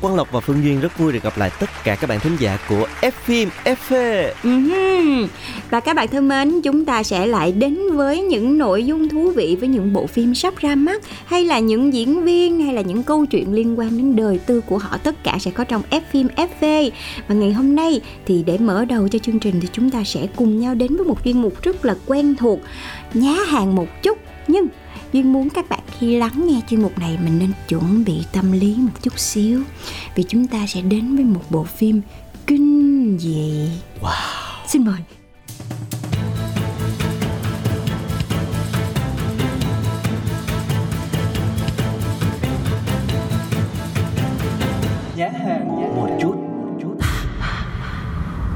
Quang Lộc và Phương Duyên rất vui được gặp lại tất cả các bạn thính giả của F phim FV. Và các bạn thân mến, chúng ta sẽ lại đến với những nội dung thú vị với những bộ phim sắp ra mắt hay là những diễn viên hay là những câu chuyện liên quan đến đời tư của họ tất cả sẽ có trong F phim FV. Và ngày hôm nay thì để mở đầu cho chương trình thì chúng ta sẽ cùng nhau đến với một chuyên mục rất là quen thuộc nhá hàng một chút nhưng Duyên muốn các bạn khi lắng nghe chuyên mục này mình nên chuẩn bị tâm lý một chút xíu vì chúng ta sẽ đến với một bộ phim kinh dị. Wow. Xin mời. Một chút.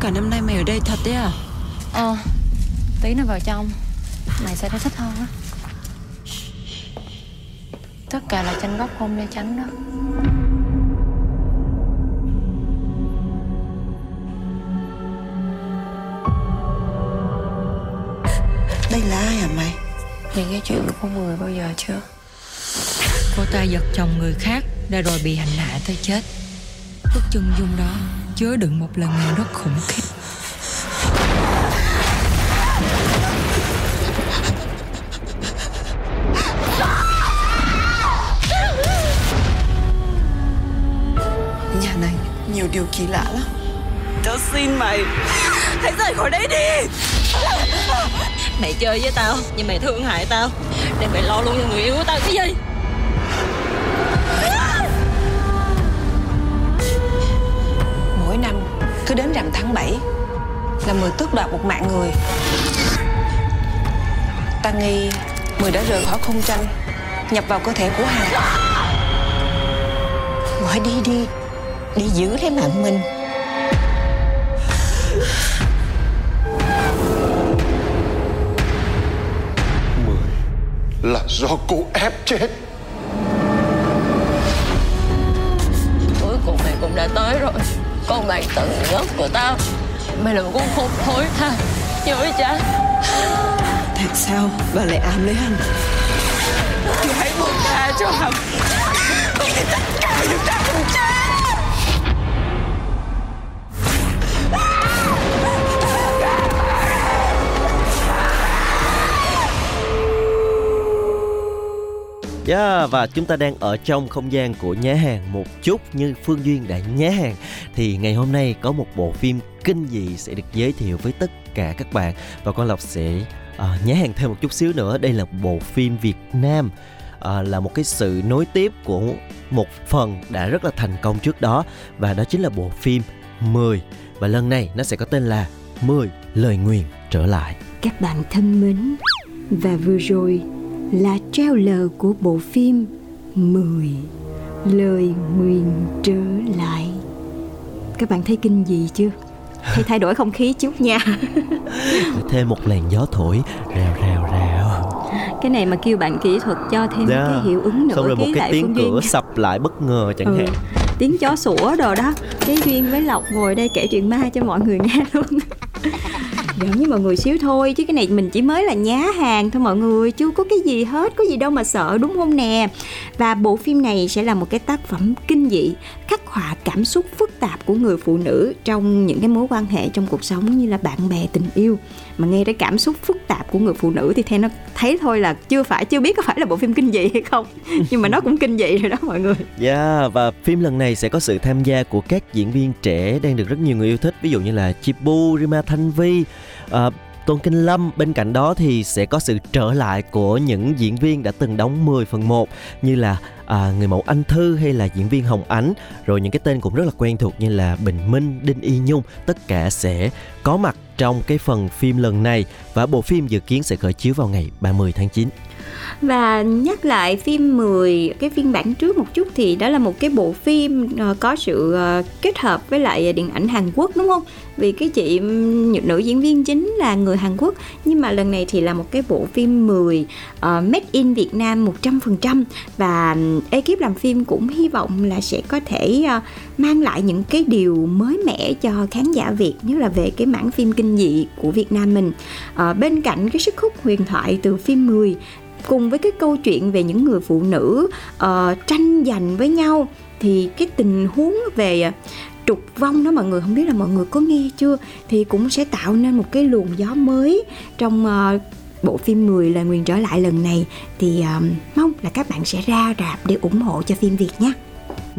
Cả năm nay mày ở đây thật đấy à? Ờ Tí nữa vào trong. Mày sẽ thấy thích hơn á. Tất cả là tranh góc không để tránh đó Đây là ai hả mày? Mày nghe chuyện của con người bao giờ chưa? Cô ta giật chồng người khác Đã rồi bị hành hạ tới chết. Bức chân dung đó Chứa đựng một lần nào rất khủng khiếp. Nhà này nhiều điều kỳ lạ lắm. Tao xin mày. Hãy rời khỏi đây đi Mày chơi với tao, Nhưng mày thương hại tao. Để mày lo luôn cho người yêu của tao. Cái gì? Mỗi năm, cứ đến rằm tháng 7 Là mười tước đoạt một mạng người. Ta nghi mười đã rời khỏi không tranh, Nhập vào cơ thể của Hà. Gọi đi đi Đi giữ lấy mạng mình. Là do cô ép chết. Cuối cùng mày cũng đã tới rồi. Con bạn tận gốc của tao. Mày là một con khốn thối tha. Nhớ cha Tại sao? Bà lại ám lấy anh Thì hãy buông tha cho hắn. Còn thì tất Yeah, và chúng ta đang ở trong không gian của nhá hàng một chút như Phương Duyên đã nhá hàng. Thì ngày hôm nay có một bộ phim kinh dị sẽ được giới thiệu với tất cả các bạn. Và con Lộc sẽ ờ, uh, nhá hàng thêm một chút xíu nữa. Đây là bộ phim Việt Nam à, là một cái sự nối tiếp của một phần đã rất là thành công trước đó. Và đó chính là bộ phim 10 và lần này nó sẽ có tên là 10 lời nguyền trở lại. Các bạn thân mến Và vừa rồi là trailer của bộ phim 10 Lời nguyền trở lại Các bạn thấy kinh gì chưa? Thấy thay đổi không khí chút nha thêm một làn gió thổi rào rào rào Cái này mà kêu bạn kỹ thuật cho thêm Yeah. cái hiệu ứng nữa xong rồi một cái tiếng Phương Duyên. cửa sập lại bất ngờ chẳng Ừ. hạn Tiếng chó sủa đồ đó Cái Duyên với Lộc ngồi đây kể chuyện ma cho mọi người nghe luôn Giỡn với mọi người xíu thôi, Chứ cái này mình chỉ mới là nhá hàng thôi mọi người chứ có cái gì hết, Có gì đâu mà sợ, đúng không nè? Và bộ phim này sẽ là một cái tác phẩm kinh dị, Khắc họa cảm xúc phức tạp của người phụ nữ Trong những cái mối quan hệ trong cuộc sống Như là bạn bè, tình yêu. Mà nghe tới cảm xúc phức tạp của người phụ nữ Thì theo nó thấy thôi là chưa phải Chưa biết có phải là bộ phim kinh dị hay không. Nhưng mà nó cũng kinh dị rồi đó mọi người. Yeah, và phim lần này sẽ có sự tham gia của các diễn viên trẻ đang được rất nhiều người yêu thích ví dụ như là Chibu, Rima Thanh Vi, à, Tôn Kinh Lâm. Bên cạnh đó thì sẽ có sự trở lại của những diễn viên đã từng đóng 10 phần 1 như là à, người mẫu Anh Thư hay là diễn viên Hồng Ánh. Rồi những cái tên cũng rất là quen thuộc như là Bình Minh, Đinh Y Nhung. Tất cả sẽ có mặt trong cái phần phim lần này và bộ phim dự kiến sẽ khởi chiếu vào ngày 30 tháng 9 và nhắc lại phim 10 cái phiên bản trước một chút thì đó là một cái bộ phim ờ, có sự ờ, kết hợp với lại điện ảnh Hàn Quốc đúng không? Vì cái chị nữ diễn viên chính là người Hàn Quốc nhưng mà lần này thì là một cái bộ phim 10 uh, ờ, made in Việt Nam 100% và ekip làm phim cũng hy vọng là sẽ có thể uh, mang lại những cái điều mới mẻ cho khán giả Việt nhất là về cái mảng phim kinh dị của Việt Nam mình. Uh, bên cạnh cái sức hút huyền thoại từ phim 10 cùng với cái câu chuyện về những người phụ nữ uh, tranh giành với nhau thì cái tình huống về trục vong đó mọi người không biết là mọi người có nghe chưa thì cũng sẽ tạo nên một cái luồng gió mới trong uh, bộ phim 10 lời nguyền trở lại lần này thì uh, mong là các bạn sẽ ra rạp để ủng hộ cho phim Việt nhé.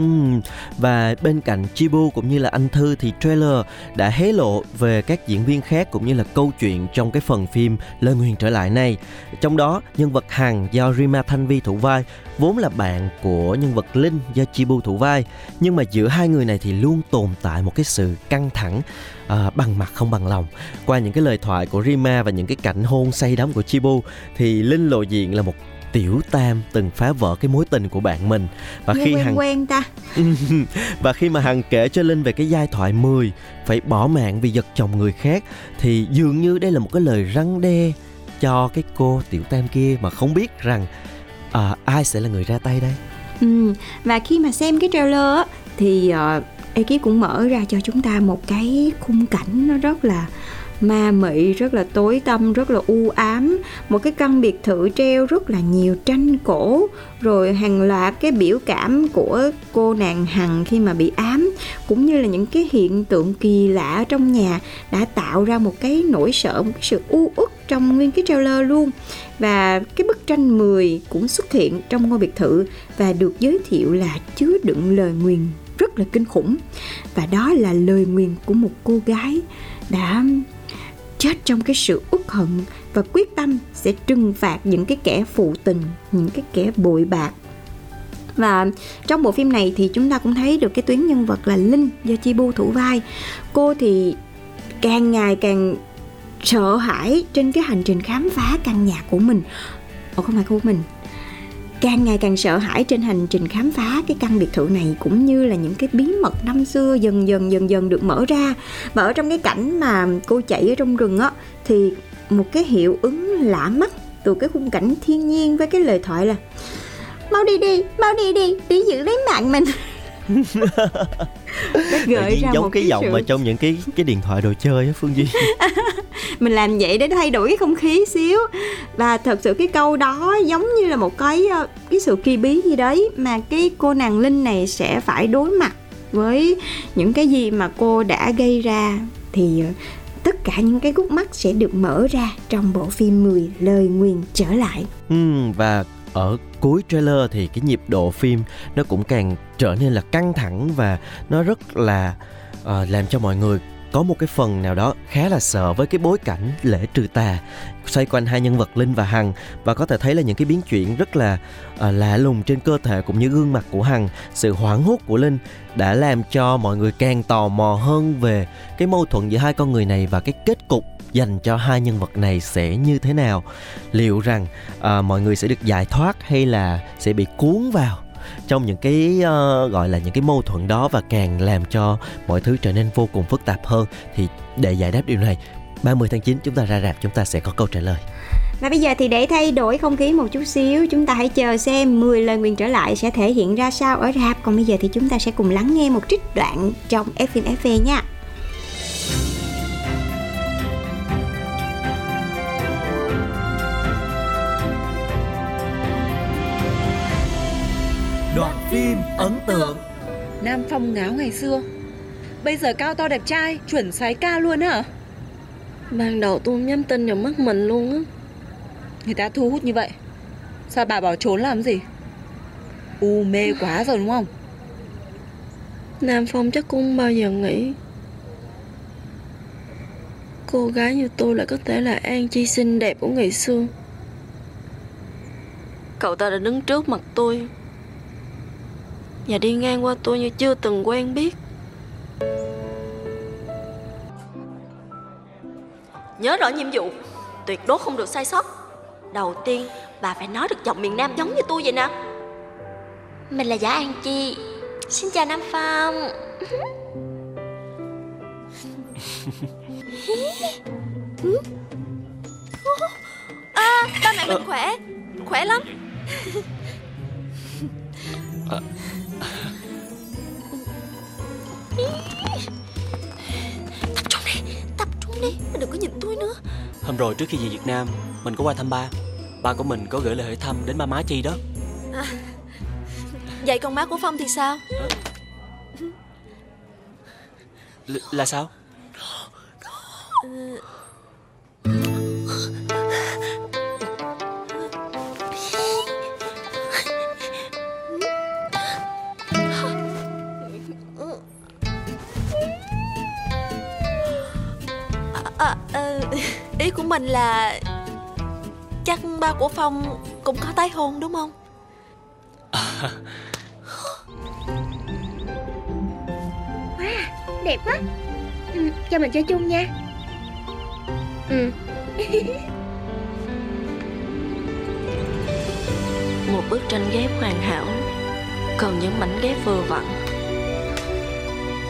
Uhm, và bên cạnh Chibu cũng như là anh Thư thì trailer đã hé lộ về các diễn viên khác cũng như là câu chuyện trong cái phần phim Lời Nguyền Trở Lại này. Trong đó, nhân vật Hằng do Rima Thanh Vi thủ vai vốn là bạn của nhân vật Linh do Chibu thủ vai. Nhưng mà giữa hai người này thì luôn tồn tại một cái sự căng thẳng à, bằng mặt không bằng lòng. Qua những cái lời thoại của Rima và những cái cảnh hôn say đắm của Chibu thì Linh lộ diện là một tiểu tam từng phá vỡ cái mối tình của bạn mình. Và Nghe khi quen hằng quen ta. Và khi mà hằng kể cho linh về cái giai thoại 10 phải bỏ mạng vì giật chồng người khác thì dường như đây là một cái lời răng đe cho cái cô tiểu tam kia mà không biết rằng à, ai sẽ là người ra tay đây. Ừ, và khi mà xem cái trailer á thì uh, ekip cũng mở ra cho chúng ta một cái khung cảnh nó rất là ma mị, rất là tối tăm, rất là u ám. Một cái căn biệt thự treo rất là nhiều tranh cổ. Rồi hàng loạt cái biểu cảm của cô nàng hằng khi mà bị ám, cũng như là những cái hiện tượng kỳ lạ trong nhà đã tạo ra một cái nỗi sợ, một cái sự u uất trong nguyên cái trailer luôn. Và cái bức tranh 10 cũng xuất hiện trong ngôi biệt thự và được giới thiệu là chứa đựng lời nguyền rất là kinh khủng. Và đó là lời nguyền của một cô gái đã chết trong cái sự uất hận và quyết tâm sẽ trừng phạt những cái kẻ phụ tình, những cái kẻ bội bạc. Và trong bộ phim này thì chúng ta cũng thấy được cái tuyến nhân vật là Linh do Chi Bu thủ vai. Cô thì càng ngày càng sợ hãi trên cái hành trình khám phá căn nhà của mình. Ồ không phải của mình, càng ngày càng sợ hãi trên hành trình khám phá cái căn biệt thự này cũng như là những cái bí mật năm xưa dần dần dần dần được mở ra. Và ở trong cái cảnh mà cô chạy ở trong rừng á, thì một cái hiệu ứng lạ mắt từ cái khung cảnh thiên nhiên với cái lời thoại là, mau đi đi, mau đi đi đi giữ lấy mạng mình. gợi ra giống một cái, giọng sự... mà trong những cái cái điện thoại đồ chơi á phương duy. Mình làm vậy để thay đổi cái không khí xíu. Và thật sự cái câu đó giống như là một cái ờ, cái sự kỳ bí gì đấy mà cái cô nàng linh này sẽ phải đối mặt với những cái gì mà cô đã gây ra. Thì ờ, tất cả những cái gút mắt sẽ được mở ra trong bộ phim 10 lời nguyền trở lại. Ừ, và ở cuối trailer thì cái nhịp độ phim nó cũng càng trở nên là căng thẳng và nó rất là uh, làm cho mọi người có một cái phần nào đó khá là sợ với cái bối cảnh lễ trừ tà xoay quanh hai nhân vật linh và hằng. Và có thể thấy là những cái biến chuyển rất là uh, lạ lùng trên cơ thể cũng như gương mặt của hằng. Sự hoảng hốt của linh đã làm cho mọi người càng tò mò hơn về cái mâu thuẫn giữa hai con người này và cái kết cục dành cho hai nhân vật này sẽ như thế nào? Liệu rằng à, mọi người sẽ được giải thoát hay là sẽ bị cuốn vào trong những cái uh, gọi là những cái mâu thuẫn đó và càng làm cho mọi thứ trở nên vô cùng phức tạp hơn? Thì để giải đáp điều này 30 tháng 9 chúng ta ra rạp chúng ta sẽ có câu trả lời. Và bây giờ thì để thay đổi không khí một chút xíu Chúng ta hãy chờ xem 10 lời nguyền trở lại sẽ thể hiện ra sao ở rạp. Còn bây giờ thì chúng ta sẽ cùng lắng nghe một trích đoạn trong FMFV nha. Phim ấn tượng. Nam Phong ngáo ngày xưa. Bây giờ cao to đẹp trai Chuẩn xoái ca luôn hả? Ban đầu tôi nhắm tin vào mắt mình luôn á. Người ta thu hút như vậy. Sao bà bỏ trốn làm gì? U mê quá rồi đúng không? Nam Phong chắc cũng bao giờ nghĩ. Cô gái như tôi lại có thể là An Chi xinh đẹp của ngày xưa. Cậu ta đã đứng trước mặt tôi và đi ngang qua tôi như chưa từng quen biết. Nhớ rõ nhiệm vụ Tuyệt đối không được sai sót. Đầu tiên bà phải nói được giọng miền Nam giống như tôi vậy nè. Mình là Giả An Chi. Xin chào Nam Phong. À ba mẹ mình khỏe Khỏe lắm Đi Đừng có nhìn tôi nữa. Hôm rồi trước khi về Việt Nam Mình có qua thăm ba. Ba của mình có gửi lời hỏi thăm đến ba má Chi đó. À, Vậy còn má của Phong thì sao? L- Là sao? Ừ. của mình là chắc ba của phong cũng có tái hôn đúng không? Wow đẹp quá. Ừ, cho mình chơi chung nha. Ừ. Một bức tranh ghép hoàn hảo cần những mảnh ghép vừa vặn.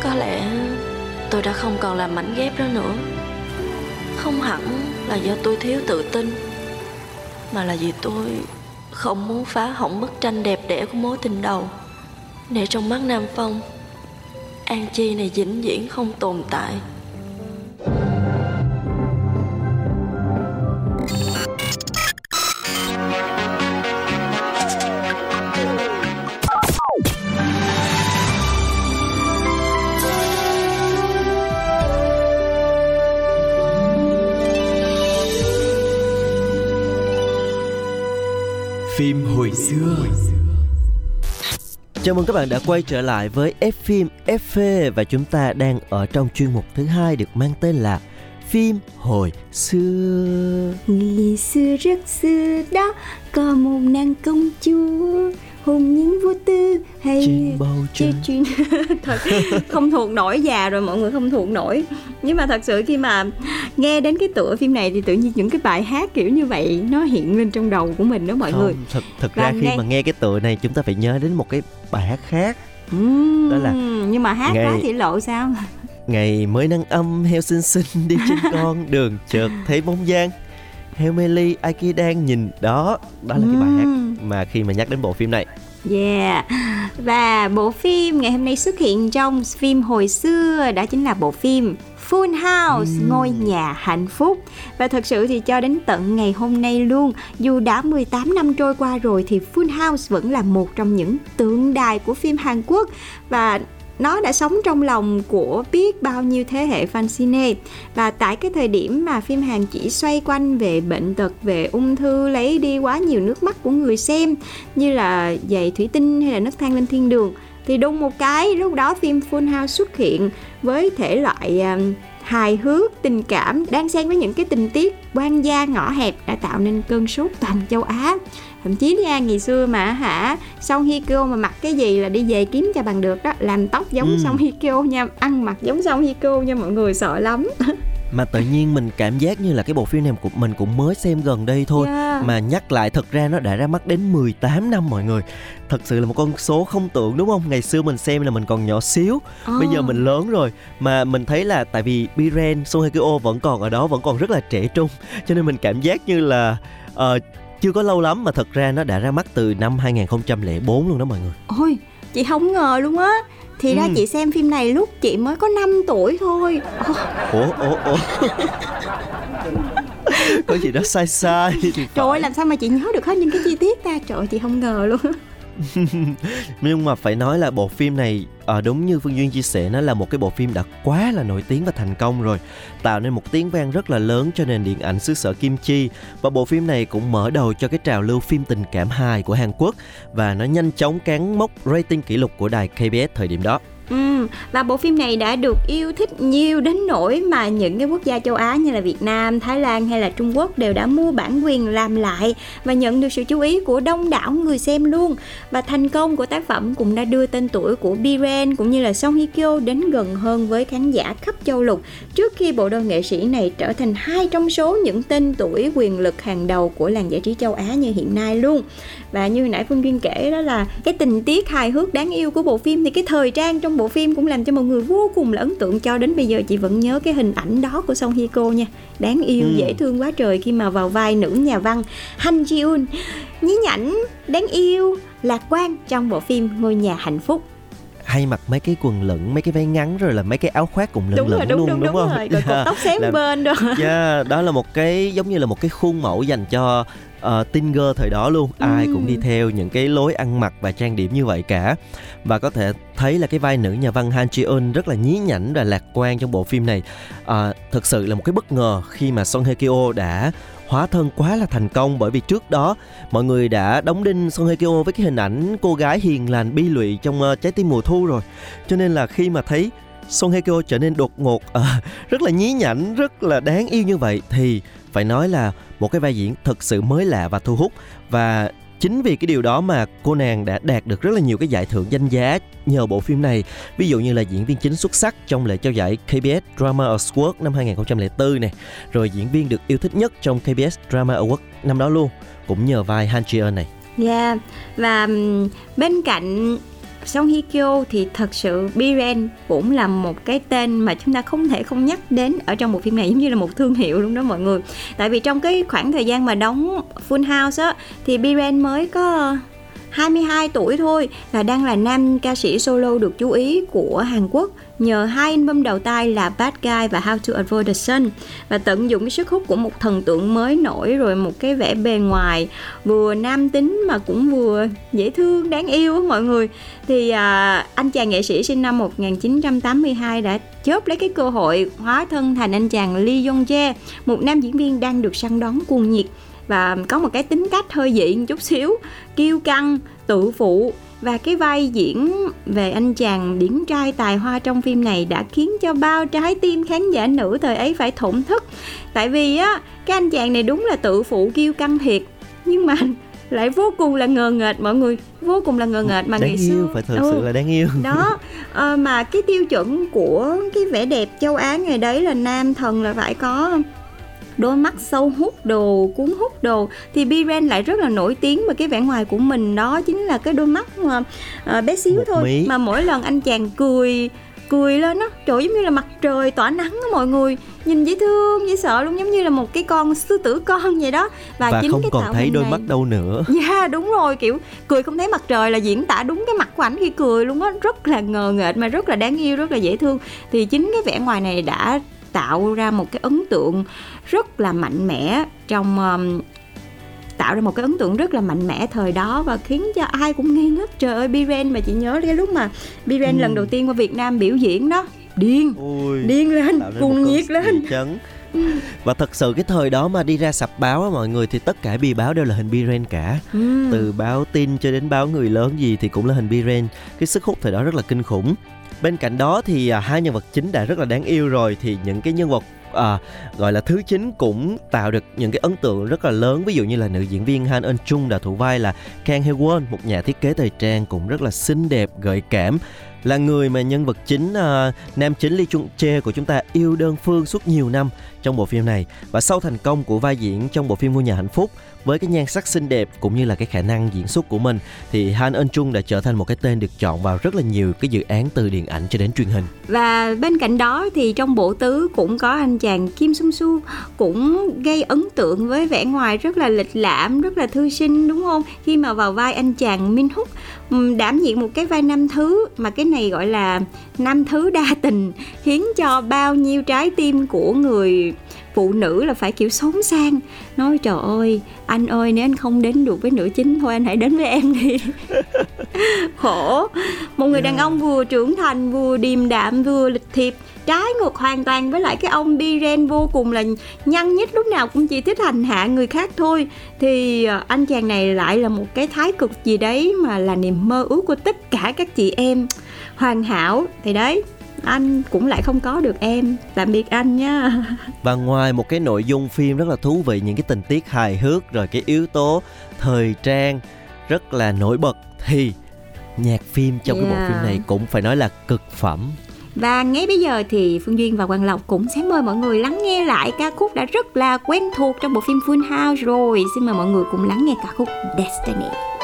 Có lẽ tôi đã không còn làm mảnh ghép đó nữa. Không hẳn là do tôi thiếu tự tin, mà là vì tôi không muốn phá hỏng bức tranh đẹp đẽ của mối tình đầu. Để trong mắt nam phong, an chi này vĩnh viễn không tồn tại. Chào mừng các bạn đã quay trở lại với F phim FV và chúng ta đang ở trong chuyên mục thứ hai được mang tên là phim hồi xưa. Ngày xưa rất xưa đó, có một nàng công chúa hùng nhiên vô tư hay trời. chuyên thật không thuộc nổi già rồi mọi người không thuộc nổi. Nhưng mà thật sự khi mà nghe đến cái tựa phim này thì tự nhiên những cái bài hát kiểu như vậy nó hiện lên trong đầu của mình đó mọi không, người. thật thật ra khi ngay... mà nghe cái tựa này chúng ta phải nhớ đến một cái bài hát khác. Uhm, đó là nhưng mà hát ngày... quá thì lộ sao? ngày mới nắng âm heo xinh xinh đi trên con đường chợt thấy bóng dáng heo mê ly ai kia đang nhìn đó đó là cái bài hát mà khi mà nhắc đến bộ phim này. Yeah. Và bộ phim ngày hôm nay xuất hiện trong phim hồi xưa Đó chính là bộ phim Full House, uhm. ngôi nhà hạnh phúc. Và thật sự thì cho đến tận ngày hôm nay luôn Dù đã 18 năm trôi qua rồi Thì Full House vẫn là một trong những tượng đài của phim Hàn Quốc. Và nó đã sống trong lòng của biết bao nhiêu thế hệ fan cine. Và tại cái thời điểm mà phim Hàn chỉ xoay quanh về bệnh tật, về ung thư, lấy đi quá nhiều nước mắt của người xem, như là giày thủy tinh hay là nấc thang lên thiên đường, thì đúng một cái, lúc đó phim Full House xuất hiện với thể loại à, hài hước tình cảm đang xen với những cái tình tiết quan gia ngõ hẹp đã tạo nên cơn sốt toàn châu Á thậm chí nha ngày xưa mà hả Song Hye Kyo mà mặc cái gì là đi về kiếm cho bằng được đó làm tóc giống ừ. Song Hye Kyo nha ăn mặc giống Song Hye Kyo nha mọi người sợ lắm mà tự nhiên mình cảm giác như là cái bộ phim này của mình cũng mới xem gần đây thôi yeah. mà nhắc lại thật ra nó đã ra mắt đến 18 năm mọi người thật sự là một con số không tưởng đúng không ngày xưa mình xem là mình còn nhỏ xíu oh. bây giờ mình lớn rồi mà mình thấy là tại vì Biren Song Hye Kyo vẫn còn ở đó vẫn còn rất là trẻ trung cho nên mình cảm giác như là uh, chưa có lâu lắm mà thật ra nó đã ra mắt từ năm 2004 luôn đó mọi người. Ôi, chị không ngờ luôn á. Thì ừ. ra chị xem phim này lúc chị mới có 5 tuổi thôi. Ủa, ủa, ủa. có gì đó sai sai thì Trời ơi, làm sao mà chị nhớ được hết những cái chi tiết ta Trời ơi, chị không ngờ luôn nhưng mà phải nói là bộ phim này à, đúng như phương duyên chia sẻ nó là một cái bộ phim đã quá là nổi tiếng và thành công rồi tạo nên một tiếng vang rất là lớn cho nền điện ảnh xứ sở kim chi. Và bộ phim này cũng mở đầu cho cái trào lưu phim tình cảm hài của hàn quốc và nó nhanh chóng cán mốc rating kỷ lục của đài kbs thời điểm đó. Ừ, và bộ phim này đã được yêu thích nhiều đến nỗi mà những cái quốc gia châu Á như là Việt Nam, Thái Lan hay là Trung Quốc đều đã mua bản quyền làm lại và nhận được sự chú ý của đông đảo người xem luôn. Và thành công của tác phẩm cũng đã đưa tên tuổi của Biren cũng như là Song Hye Kyo đến gần hơn với khán giả khắp châu lục trước khi bộ đôi nghệ sĩ này trở thành hai trong số những tên tuổi quyền lực hàng đầu của làng giải trí châu Á như hiện nay luôn. Và như nãy Phương Duyên kể đó là cái tình tiết hài hước đáng yêu của bộ phim thì cái thời trang trong bộ phim cũng làm cho mọi người vô cùng là ấn tượng cho đến bây giờ. Chị vẫn nhớ cái hình ảnh đó của Song Hye Kyo nha. Đáng yêu ừ. dễ thương quá trời khi mà vào vai nữ nhà văn Han Ji Un nhí nhảnh đáng yêu lạc quan trong bộ phim ngôi nhà hạnh phúc. Hay mặc mấy cái quần lửng mấy cái váy ngắn rồi là mấy cái áo khoác cũng lửng đúng lửng rồi, đúng, luôn đúng, đúng, đúng không? rồi. Rồi cột tóc xém bên đó yeah, đó là một cái giống như là một cái khuôn mẫu dành cho uh, girl thời đó luôn. Ai cũng đi theo những cái lối ăn mặc và trang điểm như vậy cả. Và có thể thấy là cái vai nữ nhà văn Han Ji Eun rất là nhí nhảnh và lạc quan trong bộ phim này. Uh, thực sự là một cái bất ngờ khi mà Song Hye Kyo đã hóa thân quá là thành công bởi vì trước đó mọi người đã đóng đinh Song Hye Kyo với cái hình ảnh cô gái hiền lành bi lụy trong uh, trái tim mùa thu rồi. Cho nên là khi mà thấy Song Hye Kyo trở nên đột ngột uh, rất là nhí nhảnh rất là đáng yêu như vậy thì phải nói là một cái vai diễn thật sự mới lạ và thu hút và chính vì cái điều đó mà cô nàng đã đạt được rất là nhiều cái giải thưởng danh giá nhờ bộ phim này ví dụ như là diễn viên chính xuất sắc trong lễ trao giải KBS Drama Award năm 2004 này, rồi diễn viên được yêu thích nhất trong KBS Drama Award năm đó luôn, cũng nhờ vai Han Ji Eun này. Yeah và bên cạnh Song Hye Kyo thì thật sự Biren cũng là một cái tên mà chúng ta không thể không nhắc đến ở trong bộ phim này, giống như là một thương hiệu luôn đó mọi người. Tại vì trong cái khoảng thời gian mà đóng Full House á, thì Biren mới có 22 tuổi thôi và đang là nam ca sĩ solo được chú ý của Hàn Quốc nhờ hai album đầu tay là Bad Guy và How to Avoid the Sun. Và tận dụng cái sức hút của một thần tượng mới nổi rồi một cái vẻ bề ngoài vừa nam tính mà cũng vừa dễ thương đáng yêu mọi người. Thì à, anh chàng nghệ sĩ sinh năm 1982 đã chớp lấy cái cơ hội hóa thân thành anh chàng Lee Jong Jae một nam diễn viên đang được săn đón cuồng nhiệt và có một cái tính cách hơi dị một chút xíu kiêu căng tự phụ và cái vai diễn về anh chàng điển trai tài hoa trong phim này đã khiến cho bao trái tim khán giả nữ thời ấy phải thổn thức. Tại vì á cái anh chàng này đúng là tự phụ kiêu căng thiệt nhưng mà lại vô cùng là ngờ nghệch mọi người vô cùng là ngờ nghệch mà đáng ngày yêu, xưa phải thật ừ, sự là đáng yêu. Đó à, mà cái tiêu chuẩn của cái vẻ đẹp châu á ngày đấy là nam thần là phải có đôi mắt sâu hút đồ cuốn hút đồ thì Biren lại rất là nổi tiếng về cái vẻ ngoài của mình. Đó chính là cái đôi mắt mà uh, bé xíu Một thôi mí. mà mỗi lần anh chàng cười cười lên á trời giống như là mặt trời tỏa nắng á mọi người. Nhìn dễ thương dễ sợ luôn giống như là một cái con sư tử con vậy đó. Và, và chính không cái còn thấy đôi này... mắt đâu nữa. Dạ yeah, đúng rồi kiểu cười không thấy mặt trời là diễn tả đúng cái mặt của ảnh khi cười luôn á. Rất là ngờ nghệch mà rất là đáng yêu rất là dễ thương. Thì chính cái vẻ ngoài này đã tạo ra một cái ấn tượng rất là mạnh mẽ trong um, tạo ra một cái ấn tượng rất là mạnh mẽ thời đó và khiến cho ai cũng nghi ngất. Trời ơi Biren mà chị nhớ cái lúc mà Biren ừ. lần đầu tiên qua Việt Nam biểu diễn đó. Điên Ui, điên lên cuồng nhiệt lên. chấn. Và thật sự cái thời đó mà đi ra sập báo á mọi người thì tất cả bì báo đều là hình Biren cả. Ừ. từ báo tin cho đến báo người lớn gì thì cũng là hình Biren. Cái sức hút thời đó rất là kinh khủng bên cạnh đó thì à, hai nhân vật chính đã rất là đáng yêu rồi thì những cái nhân vật à, gọi là thứ chính cũng tạo được những cái ấn tượng rất là lớn. Ví dụ như là nữ diễn viên Han Eun Chung đã thủ vai là Kang Hye Won một nhà thiết kế thời trang cũng rất là xinh đẹp gợi cảm. Là người mà nhân vật chính à, nam chính Lee Chung Che của chúng ta yêu đơn phương suốt nhiều năm trong bộ phim này. Và sau thành công của vai diễn trong bộ phim ngôi nhà hạnh phúc với cái nhan sắc xinh đẹp cũng như là cái khả năng diễn xuất của mình, thì Han Eun Chung đã trở thành một cái tên được chọn vào rất là nhiều cái dự án từ điện ảnh cho đến truyền hình. Và bên cạnh đó thì trong bộ tứ cũng có anh chàng Kim Sung Su cũng gây ấn tượng với vẻ ngoài rất là lịch lãm, rất là thư sinh, đúng không? Khi mà vào vai anh chàng Min Húc đảm nhiệm một cái vai nam thứ mà cái này gọi là nam thứ đa tình, khiến cho bao nhiêu trái tim của người phụ nữ là phải kiểu sống sang. Nói trời ơi anh ơi nếu anh không đến được với nữ chính thôi anh hãy đến với em đi. Khổ. Một người đàn ông vừa trưởng thành vừa điềm đạm vừa lịch thiệp trái ngược hoàn toàn với lại cái ông Biren vô cùng là nhăn nhít lúc nào cũng chỉ thích hành hạ người khác thôi. Thì ờ, anh chàng này lại là một cái thái cực gì đấy mà là niềm mơ ước của tất cả các chị em. Hoàn hảo thì đấy anh cũng lại không có được em tạm biệt anh nha và ngoài một cái nội dung phim rất là thú vị những cái tình tiết hài hước rồi cái yếu tố thời trang rất là nổi bật thì nhạc phim trong yeah. cái bộ phim này cũng phải nói là cực phẩm và ngay bây giờ thì Phương Duyên và Quang Lộc cũng sẽ mời mọi người lắng nghe lại ca khúc đã rất là quen thuộc trong bộ phim Full House rồi. Xin mời mọi người cùng lắng nghe ca khúc Destiny.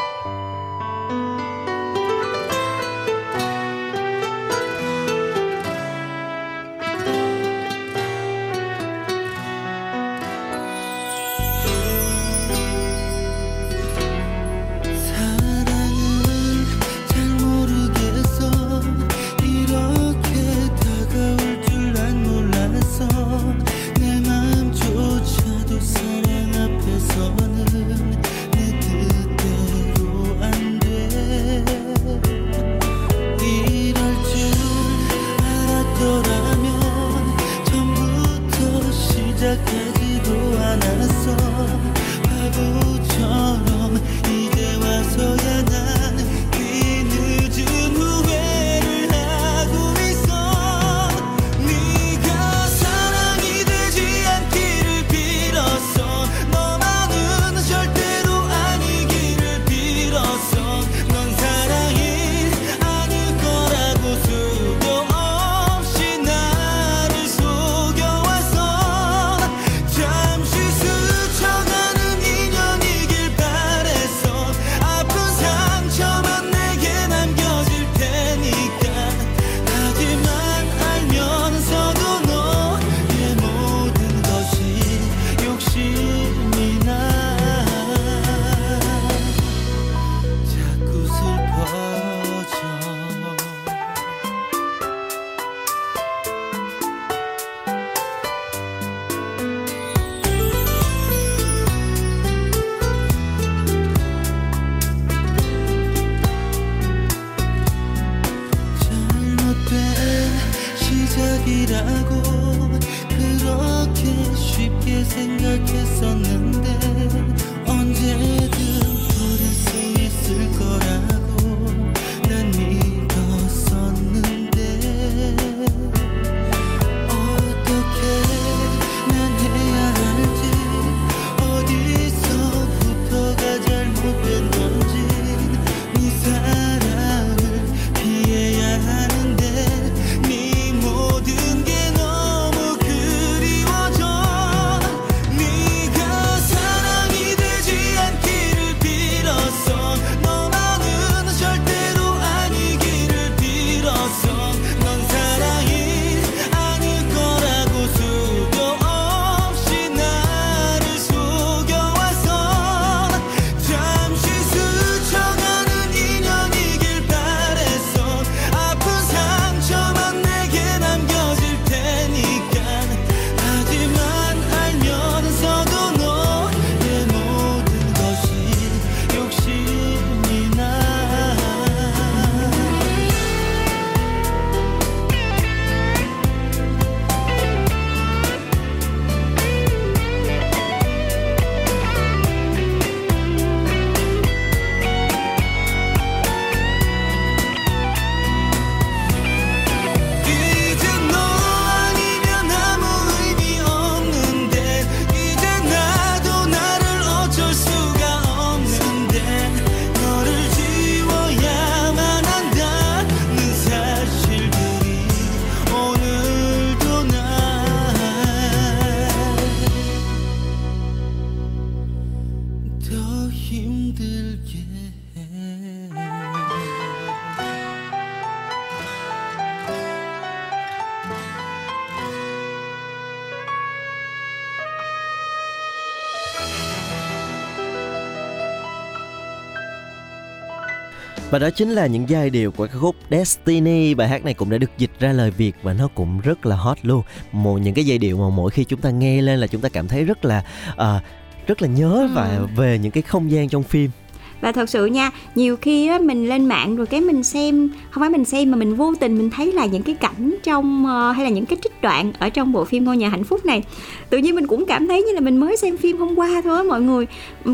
Và đó chính là những giai điệu của ca khúc Destiny. Bài hát này cũng đã được dịch ra lời Việt và nó cũng rất là hot luôn. Một những cái giai điệu mà mỗi khi chúng ta nghe lên là chúng ta cảm thấy rất là uh, rất là nhớ ừ. và về những cái không gian trong phim và thật sự nha nhiều khi á mình lên mạng rồi cái mình xem không phải mình xem mà mình vô tình mình thấy là những cái cảnh trong uh, hay là những cái trích đoạn ở trong bộ phim ngôi nhà hạnh phúc này. Tự nhiên mình cũng cảm thấy như là mình mới xem phim hôm qua thôi á mọi người.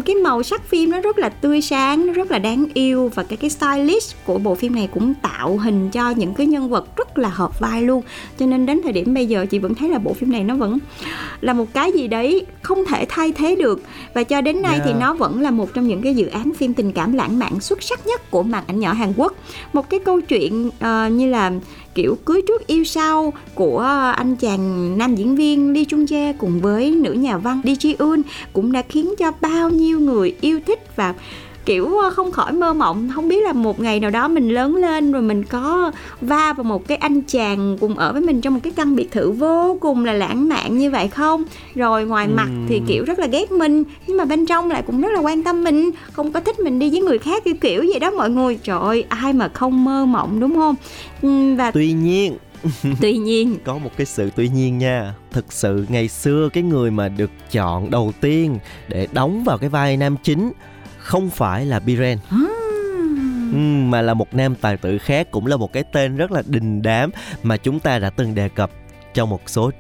Cái màu sắc phim nó rất là tươi sáng nó rất là đáng yêu và cái cái stylish của bộ phim này cũng tạo hình cho những cái nhân vật rất là hợp vai luôn. Cho nên đến thời điểm bây giờ chị vẫn thấy là bộ phim này nó vẫn là một cái gì đấy không thể thay thế được. Và cho đến nay yeah. thì nó vẫn là một trong những cái dự án phim tình cảm lãng mạn xuất sắc nhất của màn ảnh nhỏ Hàn Quốc. Một cái câu chuyện uh, như là kiểu cưới trước yêu sau của anh chàng nam diễn viên Lee Chung Jae cùng với nữ nhà văn Lee Ji Eun cũng đã khiến cho bao nhiêu người yêu thích và kiểu ờ, không khỏi mơ mộng. Không biết là một ngày nào đó mình lớn lên rồi mình có va vào một cái anh chàng cùng ở với mình trong một cái căn biệt thự vô cùng là lãng mạn như vậy không? Rồi ngoài mặt thì kiểu rất là ghét mình nhưng mà bên trong lại cũng rất là quan tâm mình không có thích mình đi với người khác kiểu kiểu vậy đó mọi người. Trời ơi ai mà không mơ mộng đúng không? Và tuy nhiên. Tuy nhiên. Có một cái sự tuy nhiên nha. Thực sự ngày xưa cái người mà được chọn đầu tiên để đóng vào cái vai nam chính không phải là Biren à. Mà là một nam tài tử khác cũng là một cái tên rất là đình đám mà chúng ta đã từng đề cập trong một số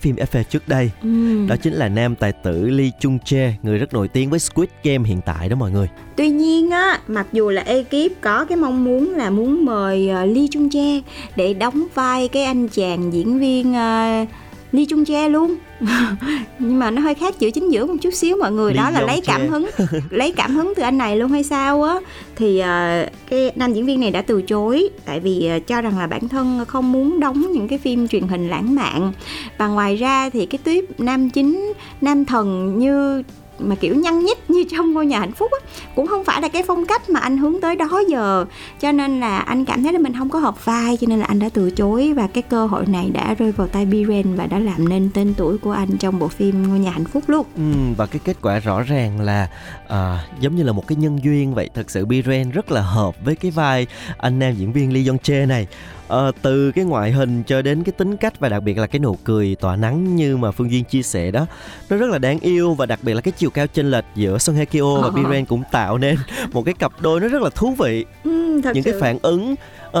phim FV trước đây ừ. Đó chính là nam tài tử Lee Chung Jae Người rất nổi tiếng với Squid Game hiện tại đó mọi người Tuy nhiên á, mặc dù là ekip có cái mong muốn là muốn mời uh, Lee Chung Jae Để đóng vai cái anh chàng diễn viên uh, Lee Chung Jae luôn nhưng mà nó hơi khác chữ chính giữa một chút xíu mọi người Lee đó là lấy cảm hứng lấy cảm hứng từ anh này luôn hay sao á. Thì uh, cái nam diễn viên này đã từ chối tại vì uh, cho rằng là bản thân không muốn đóng những cái phim truyền hình lãng mạn. Và ngoài ra thì cái tuyếp nam chính nam thần như mà kiểu nhăn nhít như trong ngôi nhà hạnh phúc á cũng không phải là cái phong cách mà anh hướng tới đó giờ. Cho nên là anh cảm thấy là mình không có hợp vai cho nên là anh đã từ chối và cái cơ hội này đã rơi vào tay Biren và đã làm nên tên tuổi của anh trong bộ phim ngôi nhà hạnh phúc luôn. Ừ, và cái kết quả rõ ràng là à, giống như là một cái nhân duyên vậy. Thật sự Biren rất là hợp với cái vai anh nam diễn viên Lee Jong Jae này à, từ cái ngoại hình cho đến cái tính cách và đặc biệt là cái nụ cười tỏa nắng như mà phương duyên chia sẻ đó nó rất là đáng yêu và đặc biệt là cái chiều cao chênh lệch giữa Song Hye Kyo và Biren cũng tạo nên một cái cặp đôi nó rất là thú vị. Ừ, những sự. cái phản ứng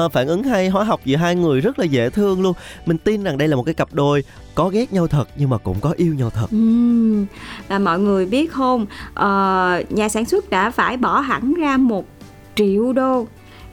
uh, phản ứng hay hóa học giữa hai người rất là dễ thương luôn. Mình tin rằng đây là một cái cặp đôi có ghét nhau thật nhưng mà cũng có yêu nhau thật. Ừ. và mọi người biết không? Uh, nhà sản xuất đã phải bỏ hẳn ra một triệu đô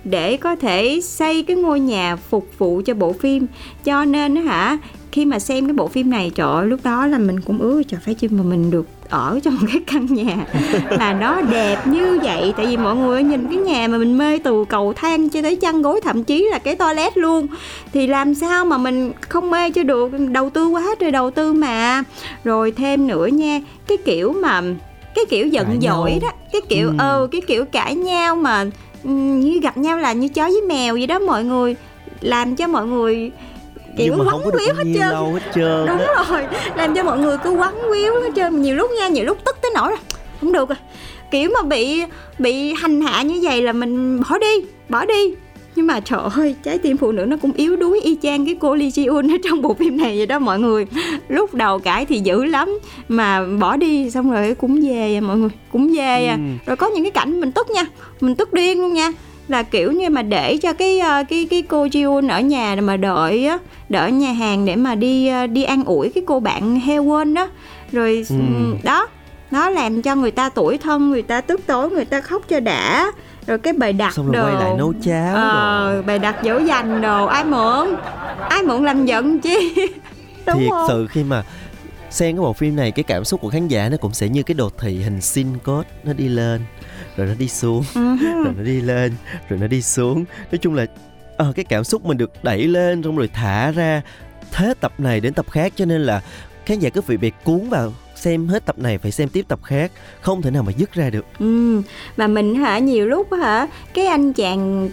để có thể xây cái ngôi nhà phục vụ cho bộ phim. Cho nên hả khi mà xem cái bộ phim này trời ơi, lúc đó là mình cũng ước trời phải chi mà mình được ở trong cái căn nhà là nó đẹp như vậy. Tại vì mọi người nhìn cái nhà mà mình mê từ cầu thang cho tới chăn gối thậm chí là cái toilet luôn. Thì làm sao mà mình không mê cho được? Đầu tư quá trời đầu tư mà. Rồi thêm nữa nha cái kiểu mà cái kiểu giận dỗi đó cái kiểu ừ. ừ cái kiểu cãi nhau mà như gặp nhau là như chó với mèo vậy đó mọi người làm cho mọi người kiểu quấn quýu hết trơn. hết trơn đúng đó. rồi làm cho mọi người cứ quấn quýu hết trơn nhiều lúc nha nhiều lúc tức tới nỗi rồi không được rồi kiểu mà bị bị hành hạ như vậy là mình bỏ đi bỏ đi nhưng mà trời ơi trái tim phụ nữ nó cũng yếu đuối y chang cái cô Lee Ji Eun ở trong bộ phim này vậy đó mọi người. Lúc đầu cãi thì dữ lắm mà bỏ đi xong rồi cũng về à mọi người cũng về à. Ừ. rồi có những cái cảnh mình tức nha mình tức điên luôn nha. Là kiểu như mà để cho cái ờ, cái cái cô Jiun ở nhà mà đợi á đợi nhà hàng để mà đi ờ, đi ăn ủi cái cô bạn Hewon đó. Rồi ừ. đó nó làm cho người ta tuổi thân người ta tức tối người ta khóc cho đã rồi cái bài đặt xong rồi đồ quay lại nấu cháo ờ, bài đặt dỗ dành đồ. Ai mượn? Ai mượn làm giận chi? Đúng thiệt không? sự khi mà xem cái bộ phim này cái cảm xúc của khán giả nó cũng sẽ như cái đồ thị hình sin code nó đi lên rồi nó đi xuống uh-huh. rồi nó đi lên rồi nó đi xuống. Nói chung là à, cái cảm xúc mình được đẩy lên xong rồi thả ra thế tập này đến tập khác cho nên là khán giả cứ bị bị cuốn vào xem hết tập này phải xem tiếp tập khác, không thể nào mà dứt ra được. Ừ mà mình hả, nhiều lúc hả, cái anh chàng,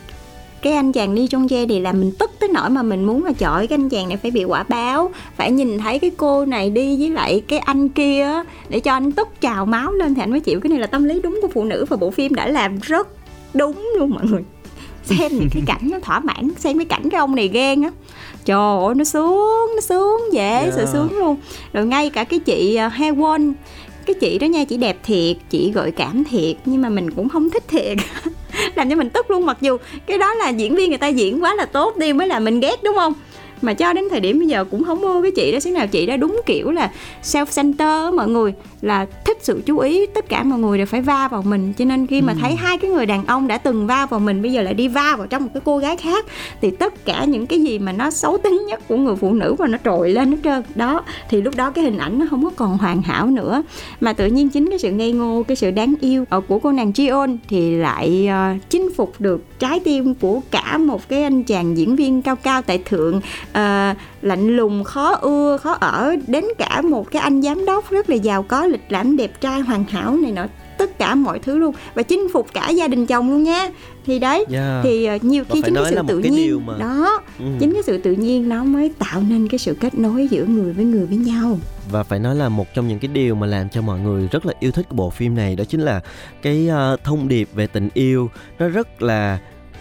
cái anh chàng đi trong xe thì là mình tức tới nỗi mà mình muốn là chọi cái anh chàng này phải bị quả báo, phải nhìn thấy cái cô này đi với lại cái anh kia để cho anh tức trào máu lên. Thì anh mới chịu, cái này là tâm lý đúng của phụ nữ và bộ phim đã làm rất đúng luôn, mọi người xem những cái cảnh nó thỏa mãn xem cái cảnh cái ông này ghen á. Trời ơi nó sướng nó sướng dễ yeah. sự sướng luôn. Rồi ngay cả cái chị uh, Hewon cái chị đó nha chị đẹp thiệt chị gợi cảm thiệt nhưng mà mình cũng không thích thiệt. Làm cho mình tức luôn mặc dù cái đó là diễn viên người ta diễn quá là tốt đi mới là mình ghét đúng không mà cho đến thời điểm bây giờ cũng không ưa cái chị đó xíu nào. Chị đó đúng kiểu là self center mọi người là thích sự chú ý tất cả mọi người đều phải va vào mình. Cho nên khi mà Ừ. thấy hai cái người đàn ông đã từng va vào mình bây giờ lại đi va vào trong một cái cô gái khác thì tất cả những cái gì mà nó xấu tính nhất của người phụ nữ mà nó trồi lên hết trơn. Đó thì lúc đó cái hình ảnh nó không có còn hoàn hảo nữa. Mà tự nhiên chính cái sự ngây ngô cái sự đáng yêu ờ, của cô nàng Jion thì lại ờ, chinh phục được trái tim của cả một cái anh chàng diễn viên cao cao tại thượng ờ, lạnh lùng khó ưa khó ở đến cả một cái anh giám đốc rất là giàu có lịch lãm đẹp trai hoàn hảo này nọ tất cả mọi thứ luôn và chinh phục cả gia đình chồng luôn nha thì đấy Yeah. thì ờ, nhiều khi chính cái sự tự nhiên mà- đó Ừ. chính cái sự tự nhiên nó mới tạo nên cái sự kết nối giữa người với người với nhau và phải nói là một trong những cái điều mà làm cho mọi người rất là yêu thích của bộ phim này đó chính là cái ờ, thông điệp về tình yêu nó rất là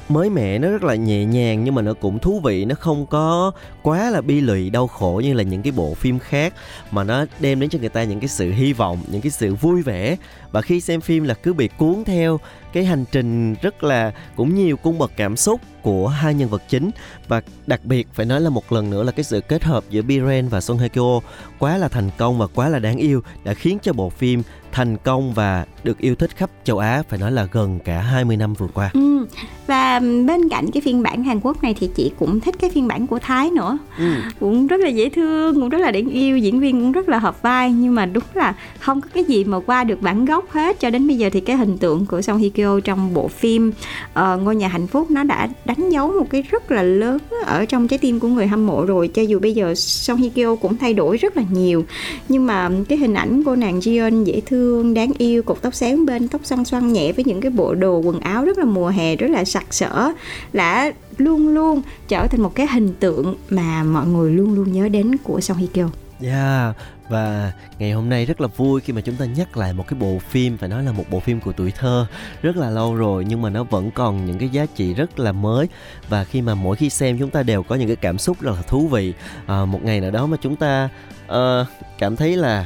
mới mẻ nó rất là nhẹ nhàng nhưng mà nó cũng thú vị, nó không có quá là bi lụy, đau khổ như là những cái bộ phim khác. Mà nó đem đến cho người ta những cái sự hy vọng, những cái sự vui vẻ. Và khi xem phim là cứ bị cuốn theo cái hành trình rất là, cũng nhiều cung bậc cảm xúc của hai nhân vật chính. Và đặc biệt phải nói là một lần nữa là cái sự kết hợp giữa Biren và Son Hye Kyo quá là thành công và quá là đáng yêu đã khiến cho bộ phim thành công và được yêu thích khắp châu Á phải nói là gần cả 20 năm vừa qua. Ừ. Và bên cạnh cái phiên bản Hàn Quốc này thì chị cũng thích cái phiên bản của Thái nữa Ừ. cũng rất là dễ thương cũng rất là đáng yêu diễn viên cũng rất là hợp vai nhưng mà đúng là không có cái gì mà qua được bản gốc hết cho đến bây giờ thì cái hình tượng của Song Hye Kyo trong bộ phim ờ, ngôi nhà hạnh phúc nó đã đánh dấu một cái rất là lớn ở trong trái tim của người hâm mộ rồi cho dù bây giờ Song Hye Kyo cũng thay đổi rất là nhiều nhưng mà cái hình ảnh cô nàng Jion dễ thương đáng yêu cột tóc sáng bên tóc xoăn xoăn nhẹ với những cái bộ đồ quần áo rất là mùa hè rất là sặc sỡ đã luôn luôn trở thành một cái hình tượng mà mọi người luôn luôn nhớ đến của Song Hye Kyo. Yeah, và ngày hôm nay rất là vui khi mà chúng ta nhắc lại một cái bộ phim phải nói là một bộ phim của tuổi thơ rất là lâu rồi nhưng mà nó vẫn còn những cái giá trị rất là mới và khi mà mỗi khi xem chúng ta đều có những cái cảm xúc rất là thú vị à, một ngày nào đó mà chúng ta uh, cảm thấy là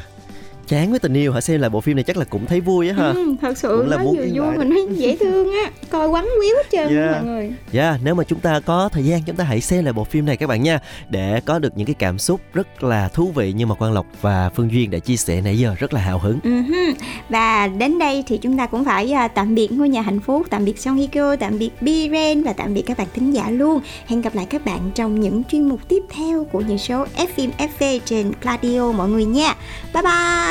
chán với tình yêu hả xem lại bộ phim này chắc là cũng thấy vui á ha Ừ, thật sự Cũng là nó muốn vừa vui lại mà nó dễ thương á coi quắn quýu hết trơn Yeah. mọi người Yeah, nếu mà chúng ta có thời gian chúng ta hãy xem lại bộ phim này các bạn nha Để có được những cái cảm xúc rất là thú vị như mà Quang Lộc và Phương Duyên đã chia sẻ nãy giờ rất là hào hứng hứ. Và đến đây thì chúng ta cũng phải à, tạm biệt ngôi nhà hạnh phúc, tạm biệt Song Hye Kyo, tạm biệt Biren và tạm biệt các bạn thính giả luôn. Hẹn gặp lại các bạn trong những chuyên mục tiếp theo của những số F phim FV trên Pladio mọi người nha. Bye bye